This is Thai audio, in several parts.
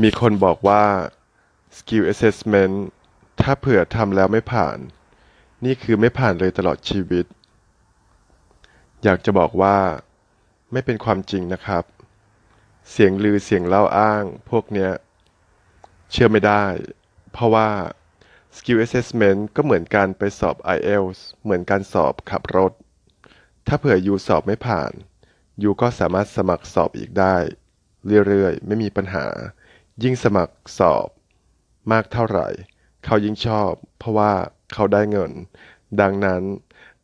มีคนบอกว่า Skill Assessment ถ้าเผื่อทำแล้วไม่ผ่าน นี่คือไม่ผ่านเลยตลอดชีวิต อยากจะบอกว่า ไม่เป็นความจริงนะครับ เสียงลือเสียงเล่าอ้าง พวกเนี้ย เชื่อไม่ได้ เพราะว่า Skill Assessment ก็เหมือนการไปสอบ IELTS เหมือนการสอบขับรถ ถ้าเผื่อยูสอบไม่ผ่านยูก็สามารถสมัครสอบอีกได้ เรื่อยๆ ไม่มีปัญหา ยิ่งสมัครสอบมากเท่าไหร่ เขายิ่งชอบ เพราะว่าเขาได้เงิน ดังนั้น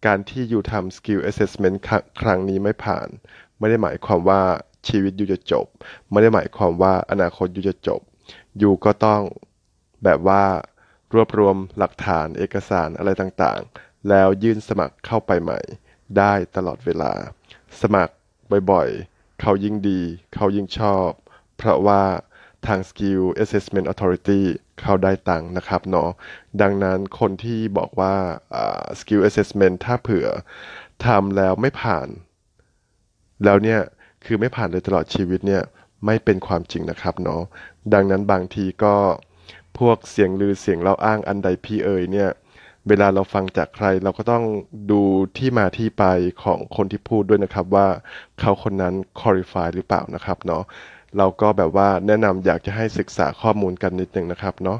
การที่ยูทำ Skill Assessment ครั้งครั้งนี้ไม่ผ่าน ไม่ได้หมายความว่าชีวิตยูจะจบ ไม่ได้หมายความว่าอนาคตยูจะจบยูก็ต้องแบบว่ารวบรวมหลักฐานเอกสารอะไรต่างๆ แล้วยื่นสมัครเข้าไปใหม่ ได้ตลอดเวลา สมัครบ่อยๆ เขายิ่งดี เขายิ่งชอบ เพราะว่า ทาง Skill Assessment Authority เขาได้ตังค์นะครับเนาะดังนั้นคนที่บอกว่า Skill Assessment ถ้าเผื่อทำแล้วไม่ผ่าน แล้วเนี่ย คือไม่ผ่านเลยตลอดชีวิตเนี่ย ไม่เป็นความจริงนะครับเนาะดังนั้นบางทีก็พวกเสียงลือเสียงเล่าอ้างอันใดพี่เอ่ยเนี่ยเวลาเราฟังจากใครเราก็ต้องดูที่มาที่ไปของคนที่พูดด้วยนะครับว่าเขาคนนั้น qualify หรือเปล่านะครับเนาะ เราก็แบบว่าแนะนำอยากจะให้ศึกษาข้อมูลกันนิดนึงนะครับเนาะ